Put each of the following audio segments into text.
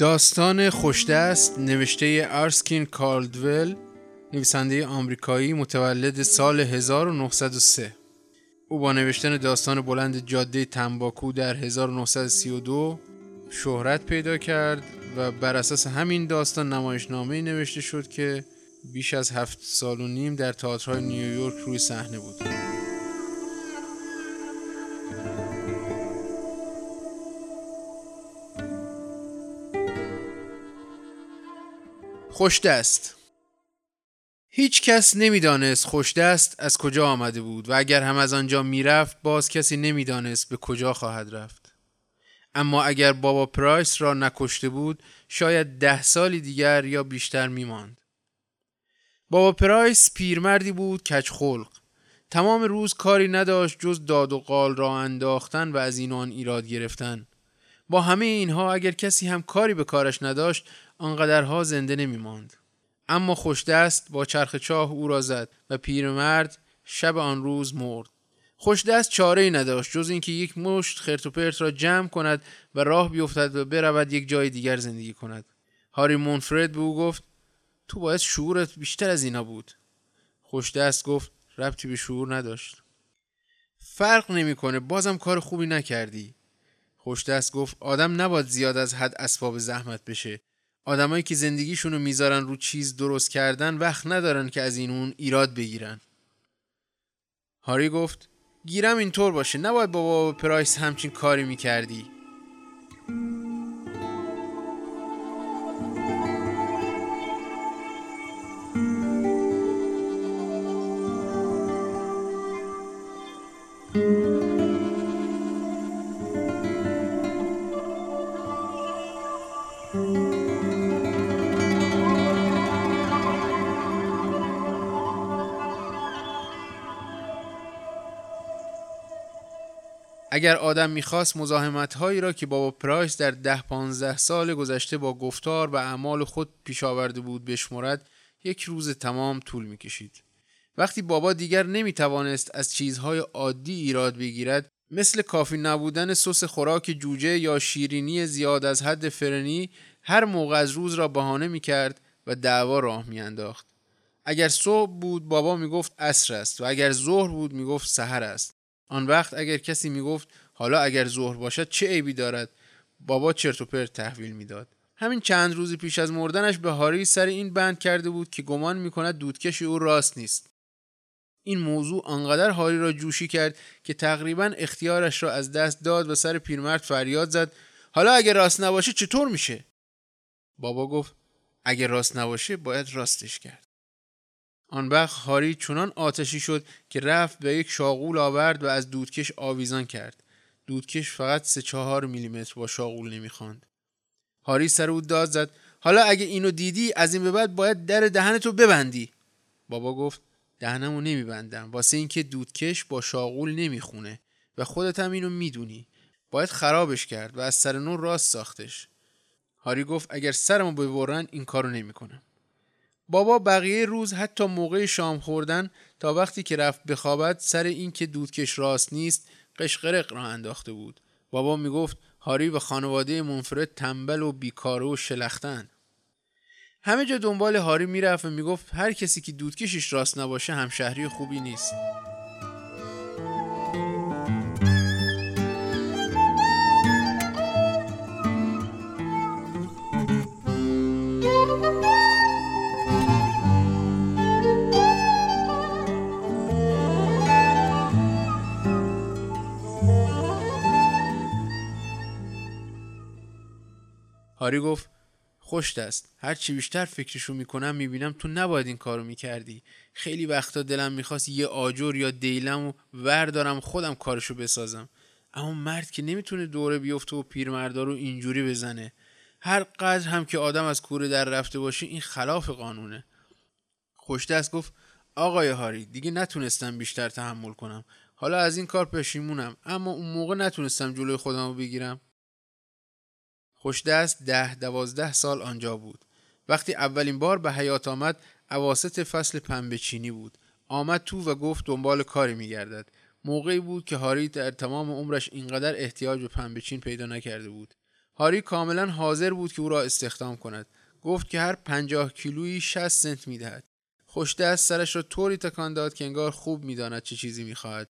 داستان خوشدست نوشته ارسکین کالدول نویسنده آمریکایی متولد سال 1903 او با نوشتن داستان بلند جاده تنباکو در 1932 شهرت پیدا کرد و بر اساس همین داستان نمایشنامه نوشته شد که بیش از هفت سال و نیم در تئاترهای نیویورک روی صحنه بود. خوشدست هیچ کس نمی‌دانست خوشدست از کجا آمده بود و اگر هم از آنجا می‌رفت باز کسی نمی‌دانست به کجا خواهد رفت. اما اگر بابا پرایس را نکشته بود شاید ده سالی دیگر یا بیشتر میماند. بابا پرایس پیرمردی بود کچ خلق. تمام روز کاری نداشت جز داد و قال را انداختن و از این آن ایراد گرفتن. با همه اینها اگر کسی هم کاری به کارش نداشت آنقدرها زنده نمی ماند. اما خوشدست با چرخ چاه او را زد و پیرمرد شب آن روز مرد. خوشدست چاره ای نداشت جز اینکه یک مشت خرت را جمع کند و راه بیفتد و برود یک جای دیگر زندگی کند. هاری مونفرد به او گفت تو باید شعورت بیشتر از اینا بود. خوشدست گفت ربطی به شعور نداشت. فرق نمی‌کنه بازم کار خوبی نکردی. خوشدست گفت آدم نباید زیاد از حد اسباب زحمت بشه آدمایی که زندگیشونو می‌ذارن رو چیز درست کردن وقت ندارن که از این اون ایراد بگیرن. هاری گفت گیرم اینطور باشه نباید با بابا پرایس همچین کاری می‌کردی. اگر آدم می‌خواست مزاحمت هایی را که بابا پرایس در ده پانزده سال گذشته با گفتار و اعمال خود پیش آورده بود بشمرد یک روز تمام طول می‌کشید. وقتی بابا دیگر نمی‌توانست از چیزهای عادی ایراد بگیرد مثل کافی نبودن سس خوراک جوجه یا شیرینی زیاد از حد فرنی هر موقع از روز را بهانه می‌کرد و دعوا راه میانداخت. اگر صبح بود بابا می‌گفت عصر است و اگر ظهر بود می‌گفت سحر است. آن وقت اگر کسی می‌گفت حالا اگر ظهر باشد چه عیبی دارد؟ بابا چرت و پرت تحویل می‌داد. همین چند روزی پیش از مردنش به هاری سر این بند کرده بود که گمان می‌کند دودکش او راست نیست. این موضوع آنقدر هاری را جوشی کرد که تقریبا اختیارش را از دست داد و سر پیرمرد فریاد زد حالا اگر راست نباشه چطور میشه؟ بابا گفت اگر راست نباشه باید راستش کرد. آن وقت هاری چنان آتشی شد که رفت به یک شاغول آورد و از دودکش آویزان کرد. دودکش فقط سه چهار میلیمتر با شاغول نمی‌خواند. هاری سر او داد زد حالا اگه اینو دیدی از این به بعد باید در دهنتو ببندی. بابا گفت دهنمو نمیبندم واسه اینکه دودکش با شاغول نمی‌خونه و خودت هم اینو می‌دونی. باید خرابش کرد و از سر نو راست ساختش. هاری گفت اگر سرمو ببرن این کارو نمی‌کنم. بابا بقیه روز حتی موقع شام خوردن تا وقتی که رفت بخوابد سر این که دودکش راست نیست قشقرق را انداخته بود. بابا می‌گفت هاری و خانواده منفرد تنبل و بیکاره و شلختن. همه جا دنبال هاری می‌رفت و می‌گفت هر کسی که دودکشش راست نباشه همشهری خوبی نیست. هاری گفت خوش است هر چی بیشتر فکرشو می‌کنم می‌بینم تو نباید این کارو می‌کردی. خیلی وقتا دلم می‌خواست یه آجر یا دیلم و وردارم خودم کارشو بسازم. اما مرد که نمی‌تونه دوره بیفته و پیرمردا رو اینجوری بزنه. هر قدر هم که آدم از کوره در رفته باشه این خلاف قانونه. خوشدست گفت آقای هاری دیگه نتونستم بیشتر تحمل کنم. حالا از این کار پشیمونم. اما اون موقع نتونستم جلوی خودم رو بگیرم. خوشدست ده دوازده سال آنجا بود. وقتی اولین بار به حیات آمد عواست فصل پنبه چینی بود. آمد تو و گفت دنبال کاری میگردد. موقعی بود که هاری در تمام عمرش اینقدر احتیاج به پنبه چین پیدا نکرده بود. هاری کاملا حاضر بود که او را استخدام کند. گفت که هر پنجاه کیلویی 60 سنت می‌دهد. خوشدست سرش را طوری تکان داد که انگار خوب می‌داند چه چیزی می‌خواهد.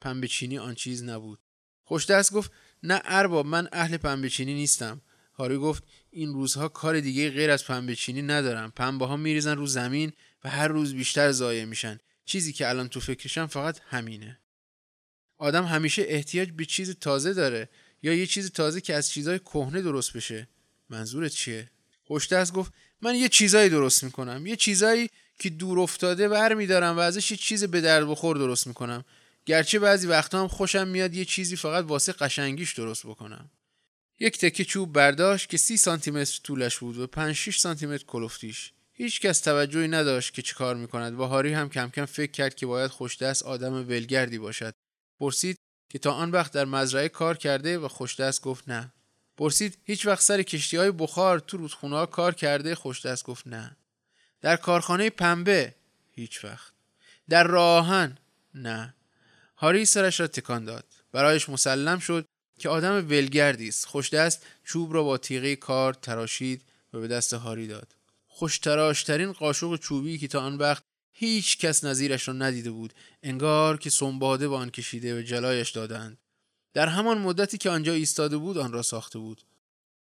پنبه چینی آن چیز نبود. خوشدست گفت نه ارباب من اهل پنبه چینی نیستم. هاری گفت این روزها کار دیگه غیر از پنبه چینی ندارم. پنبه ها میریزن رو زمین و هر روز بیشتر ضایع میشن. چیزی که الان تو فکرشم فقط همینه. آدم همیشه احتیاج به چیز تازه داره یا یه چیز تازه که از چیزای کهنه درست بشه. منظورت چیه؟ خوشدست گفت من یه چیزایی درست می‌کنم. یه چیزایی که دور افتاده برمیدارم و ازش یه چیز به درد بخور درست می‌کنم. گرچه بعضی وقتا هم خوشم میاد یه چیزی فقط واسه قشنگیش درست بکنم. یک تکه چوب برداشت که سی سانتی متر طولش بود و 5 6 سانتی متر کلفتیش هیچ کس توجهی نداشت که چه کار می‌کند. و هاری هم کم کم فکر کرد که باید خوشدست آدم ولگردی باشد. پرسید که تا آن وقت در مزرعه کار کرده و خوشدست گفت نه. پرسید هیچ وقت سر کشتی های بخار تو رودخونه ها کار کرده خوشدست گفت نه. در کارخانه پنبه؟ هیچ وقت. در راهن نه. هاری سرش را تکان داد. برایش مسلم شد که آدم ولگردی است. خوشدست چوب را با تیغه کار تراشید و به دست هاری داد. خوشتراشترین قاشق چوبی که تا آن وقت هیچ کس نظیرش را ندیده بود انگار که سنباده با آن کشیده و جلایش دادند. در همان مدتی که آنجا ایستاده بود آن را ساخته بود.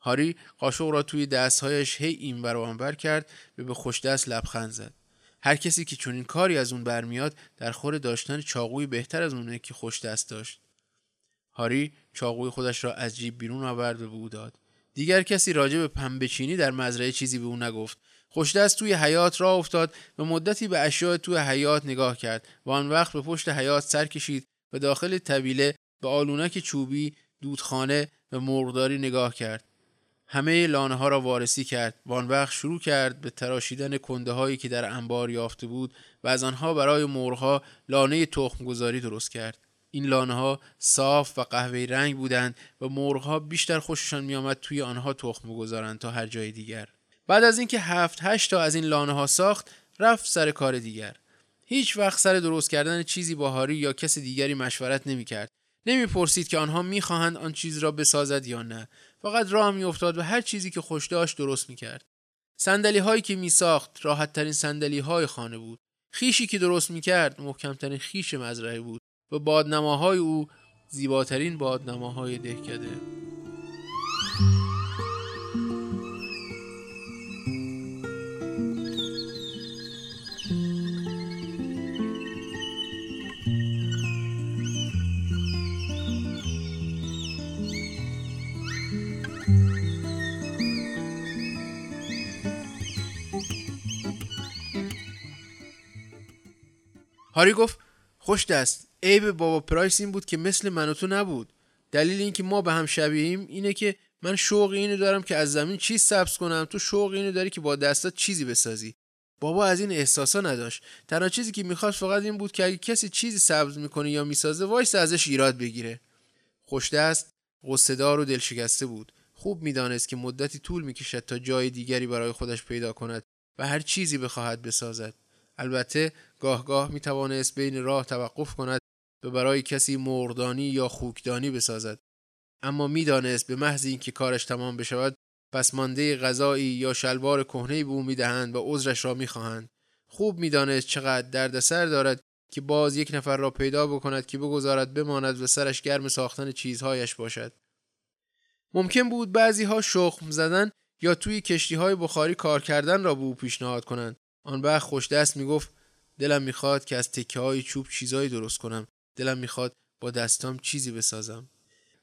هاری قاشق را توی دستهایش هی این بر و آنور کرد و به خوش دست لبخند زد. هر کسی که چنین کاری از اون برمیاد در خور داشتن چاقوی بهتر از اونه که خوش دست داشت. هاری چاقوی خودش را از جیب بیرون آورد و به او داد. دیگر کسی راجع به پنبه چینی در مزرعه چیزی به او نگفت. خوشدست توی حیات را افتاد و مدتی به اشیاء توی حیات نگاه کرد و آن وقت به پشت حیات سر کشید و داخل طویله به آلونک چوبی دودخانه و مرغداری نگاه کرد. همه لانه ها را وارسی کرد و آن وقت شروع کرد به تراشیدن کنده هایی که در انبار یافته بود و از آنها برای مرغها لانه تخم گذاری درست کرد. این لانه ها صاف و قهوه‌ای رنگ بودند و مرغها بیشتر خوششان میآمد توی آنها تخم بگذارند تا هر جای دیگر. بعد از اینکه هفت هشت تا از این لانه ها ساخت رفت سر کار دیگر. هیچ وقت سر درست کردن چیزی با هاری یا کس دیگری مشورت نمی کرد نمی‌پرسید که آنها می‌خواهند آن چیز را بسازد یا نه. فقط راه میافتاد و هر چیزی که خوش داشت درست می‌کرد. صندلی هایی که میساخت راحت ترین صندلی های خانه بود. خیشی که درست می‌کرد محکمترین خیش مزرعه بود. و بادنماهای او زیباترین بادنماهای دهکده. هاری گفت خوش دست. عیب بابا پرایس این بود که مثل من و تو نبود. دلیل اینکه ما به هم شبیهیم اینه که من شوق اینو دارم که از زمین چیز سبز کنم تو شوق اینو داری که با دستات چیزی بسازی. بابا از این احساسا نداشت. تنها چیزی که می‌خواست فقط این بود که اگه کسی چیزی سبز می‌کنه یا می‌سازه وایس ازش ایراد بگیره. خوش دست غصهدار و دلشکسته بود. خوب می‌دانست که مدتی طول می‌کشد تا جای دیگری برای خودش پیدا کند و هر چیزی بخواهد بسازد. البته گاه گاه می توانست بین راه توقف کند و برای کسی مردانی یا خوکدانی بسازد. اما می‌دانست به محض اینکه کارش تمام بشود پس مانده غذایی یا شلوار کهنه به او می‌دهند و عذرش را می‌خواهند. خوب می‌دانست چقدر دردسر دارد که باز یک نفر را پیدا بکند که بگذارد بماند و سرش گرم ساختن چیزهایش باشد. ممکن بود بعضی ها شخم زدن یا توی کشتی های بخاری کار کردن را به او پیشنهاد کنند. آن وقت خوش دست می‌گفت دلم می‌خواد که از تکه های چوب چیزایی درست کنم. دلم می‌خواد با دستام چیزی بسازم.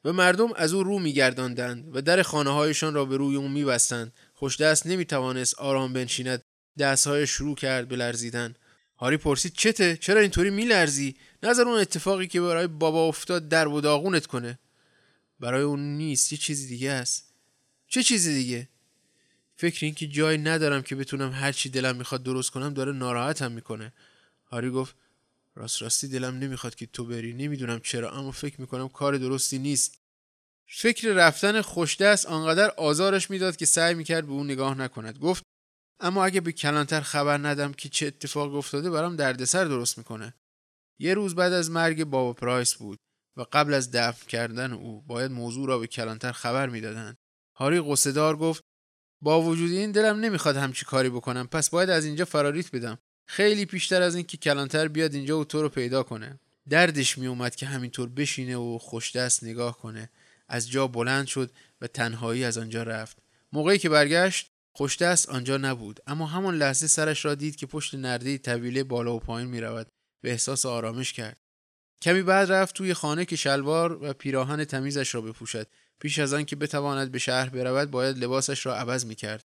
و مردم از او رو میگرداندند و در خانه هایشان را به روی او میبستند. خوش دست نمی‌توانست آرام بنشیند. دستهای شروع کرد به لرزیدن. هاری پرسید چته؟ چرا اینطوری میلرزی؟ نظر اون اتفاقی که برای بابا افتاد در و داغونت کنه. برای اون نیست. یه چیزی دیگه است. چه چیزی دیگه؟ فکر اینکه جایی ندارم که بتونم هر چی دلم می‌خواد درست کنم داره ناراحتم می‌کنه. هاری گفت راست راستی دلم نمی‌خواد که تو بری. نمی‌دونم چرا اما فکر می‌کنم کار درستی نیست. فکر رفتن خوشدست آنقدر آزارش می‌داد که سعی می‌کرد به اون نگاه نکند. گفت اما اگه به کلانتر خبر ندم که چه اتفاق افتاده برام دردسر درست می‌کنه. یه روز بعد از مرگ بابا پرایس بود و قبل از دفن کردن او باید موضوع را به کلانتر خبر می‌دادند هاری قصدار گفت با وجود این دلم نمی‌خواد همچی کاری بکنم. پس باید از اینجا فراریت بدم. خیلی پیشتر از اینکه کلانتر بیاد اینجا و تو رو پیدا کنه. دردش میومد که همینطور بشینه و خوشدست نگاه کنه. از جا بلند شد و تنهایی از آنجا رفت. موقعی که برگشت خوشدست آنجا نبود. اما همان لحظه سرش را دید که پشت نرده طویله بالا و پایین می رود و احساس آرامش کرد. کمی بعد رفت توی خانه که شلوار و پیراهن تمیزش را بپوشد. پیش از آن که بتواند به شهر برود باید لباسش را عوض می کرد.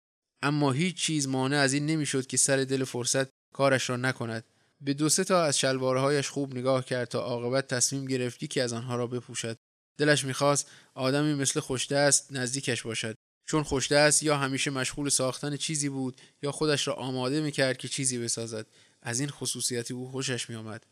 اما هیچ چیز مانع از این نمی‌شد که سر دل فرصت کارش را نکند. به دو سه تا از شلوارهایش خوب نگاه کرد تا عاقبت تصمیم گرفت که از آنها را بپوشد. دلش می‌خواست آدمی مثل خوشدست نزدیکش باشد. چون خوشدست یا همیشه مشغول ساختن چیزی بود یا خودش را آماده می‌کرد که چیزی بسازد. از این خصوصیتی او خوشش میآمد.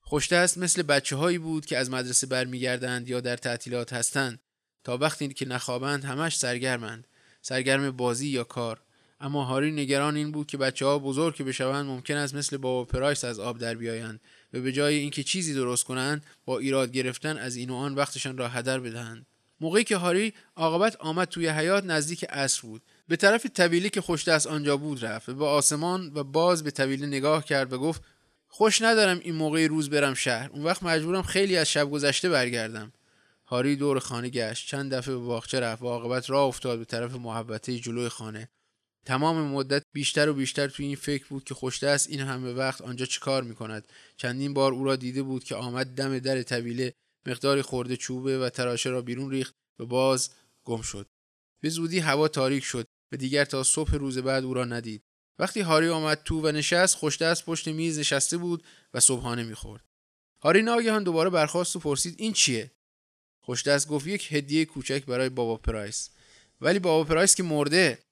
خوشدست مثل بچه هایی بود که از مدرسه برمیگردند یا در تعطیلات هستند. تا وقتی که نخوابند همش سرگرمند. سرگرم بازی یا کار. اما هاری نگران این بود که بچه ها بزرگ که بشوند ممکن است مثل بابا پرایس از آب در بیایند و به جای اینکه چیزی درست کنند با ایراد گرفتن از این و آن وقتشان را هدر بدهند. موقعی که هاری عاقبت آمد توی حیات نزدیک عصر بود. به طرف طویله که خوش دست آنجا بود رفت و به آسمان و باز به طویله نگاه کرد و گفت خوش ندارم این موقع روز برم شهر. اون وقت مجبورم خیلی از شب گذشته برگردم. هاری دور خانه گشت. چند دفعه به باغچه رفت و عاقبت راه افتاد به طرف محبته جلوی خانه. تمام مدت بیشتر و بیشتر توی این فکر بود که خوشدست این همه وقت آنجا چیکار می‌کند. چندین بار او را دیده بود که آمد دم در طویله مقداری خورده چوبه و تراشه را بیرون ریخت و باز گم شد. به زودی هوا تاریک شد و دیگر تا صبح روز بعد او را ندید. وقتی هاری آمد تو و نشست خوشدست پشت میز نشسته بود و صبحانه می‌خورد. هاری ناگهان دوباره برخاست و پرسید این چیه? خوشدست گفت یک هدیه کوچک برای بابا پرایس. ولی بابا پرایس که مرده.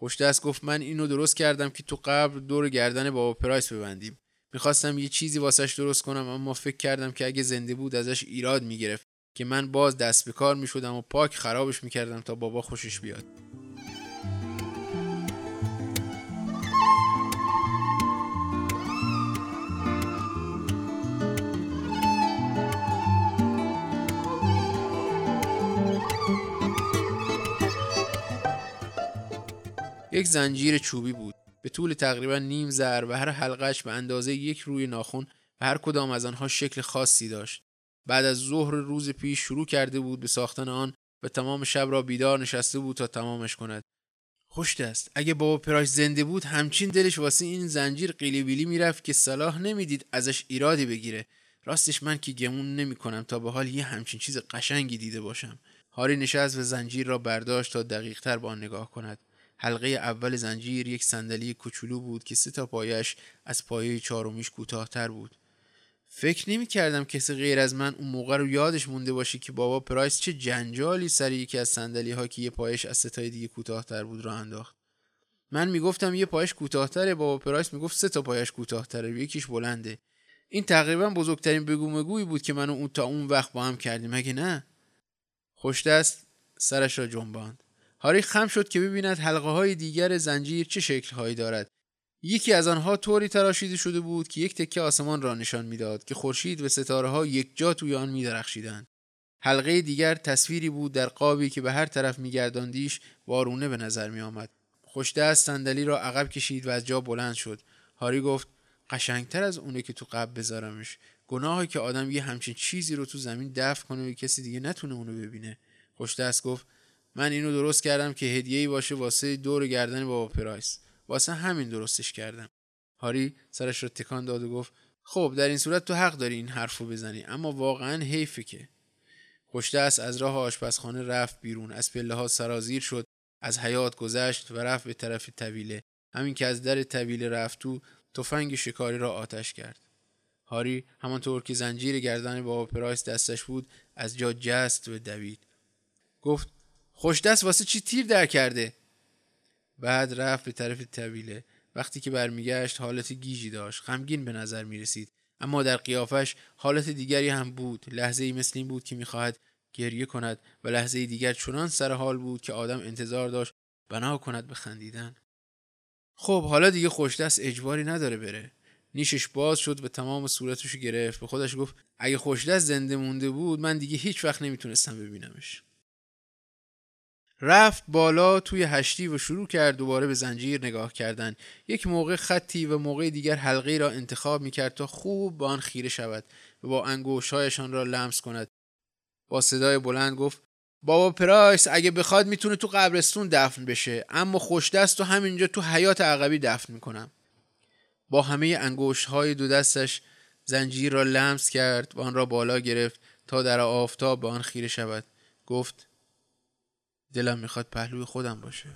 خوشدست گفت من اینو درست کردم که تو قبر دور گردن بابا پرایس ببندیم. می‌خواستم یه چیزی واسش درست کنم اما فکر کردم که اگه زنده بود ازش ایراد می‌گرفت که من باز دست به کار می‌شدم و پاک خرابش می‌کردم تا بابا خوشش بیاد. یک زنجیر چوبی بود. به طول تقریبا نیم زر و هر حلقش به اندازه یک روی ناخون و هر کدام از آنها شکل خاصی داشت. بعد از ظهر روز پیش شروع کرده بود به ساختن آن و تمام شب را بیدار نشسته بود تا تمامش کند. خوش است اگه بابا پرایس زنده بود همچین دلش واسه این زنجیر قیلی بیلی می‌رفت که صلاح نمی‌دید ازش ایرادی بگیره. راستش من که گمون نمی‌کنم تا به حال یه همچین چیز قشنگی دیده باشم. هاری نشست و زنجیر را برداشت تا دقیقتر با آن نگاه کند. حلقه اول زنجیر یک صندلی کوچولو بود که سه تا پایش از پایه چهارمیش کوتاهتر بود. فکر نمی کردم کسی غیر از من اون موقع رو یادش مونده باشه که بابا پرایس چه جنجالی سر یکی از صندلی ها که یه پایش از ستای دیگه کوتاهتر بود را انداخت. من می‌گفتم یه پایش کوتاهتره بابا پرایس می‌گفت سه تا پایش کوتاهتره یکیش بلنده. این تقریبا بزرگترین بگو مگویی بود که من اون تا اون وقت با هم کردیم مگه نه؟ خوشدست سرش را جنباند. هاری خم شد که ببیند حلقه های دیگر زنجیر چه شکل هایی دارد یکی از آنها طوری تراشیده شده بود که یک تکه آسمان را نشان می‌داد که خورشید و ستاره ها یک جا توی آن می درخشیدند. حلقه دیگر تصویری بود در قابی که به هر طرف میگرداندیش وارونه به نظر می آمد. خوشدست صندلی را عقب کشید و از جا بلند شد. هاری گفت قشنگتر از اونه که تو قبل بذارمش. گناهی که آدم یه همچین چیزی رو تو زمین دفن کنه و کسی دیگه نتونه اونو ببینه. خوشدست گفت من اینو درست کردم که هدیه‌ای باشه واسه دور گردن بابا پرایس. واسه همین درستش کردم. هاری سرش رو تکان داد و گفت خب در این صورت تو حق داری این حرفو بزنی اما واقعا حیفه که. خوشته است از راه آشپزخانه رفت بیرون از پله ها سرازیر شد از حیات گذشت و رفت به طرف طویله. همین که از در طویله رفت تو تفنگ شکاری را آتش کرد. هاری همانطور که زنجیر گردن بابا پرایس دستش بود از جا جست و دوید. گفت خوش دست واسه چی تیر در کرده؟ بعد رفت به طرف طویله. وقتی که برمیگشت حالت گیجی داشت. غمگین به نظر می رسید اما در قیافش حالت دیگری هم بود. لحظه ای مثل این بود که می‌خواهد گریه کند و لحظه دیگر چنان سر حال بود که آدم انتظار داشت بنا کند به خندیدن. خب حالا دیگه خوشدست اجباری نداره بره. نیشش باز شد و تمام صورتشو گرفت. به خودش گفت اگه خوشدست زنده مونده بود من دیگه هیچ وقت نمی‌تونستم ببینمش. رفت بالا توی هشتی و شروع کرد دوباره به زنجیر نگاه کردن. یک موقع خطی و موقع دیگر حلقه را انتخاب می‌کرد تا خوب به آن خیره شود و با انگوشهایشان را لمس کند. با صدای بلند گفت بابا پرایس اگه بخواد می‌تونه تو قبرستون دفن بشه اما خوش دست و همینجا تو حیات عقبی دفن می‌کنم. با همه انگوش های دو دستش زنجیر را لمس کرد و آن را بالا گرفت تا در آفتاب به آن خیره شود. گفت دلم می‌خواد پهلوی خودم باشه.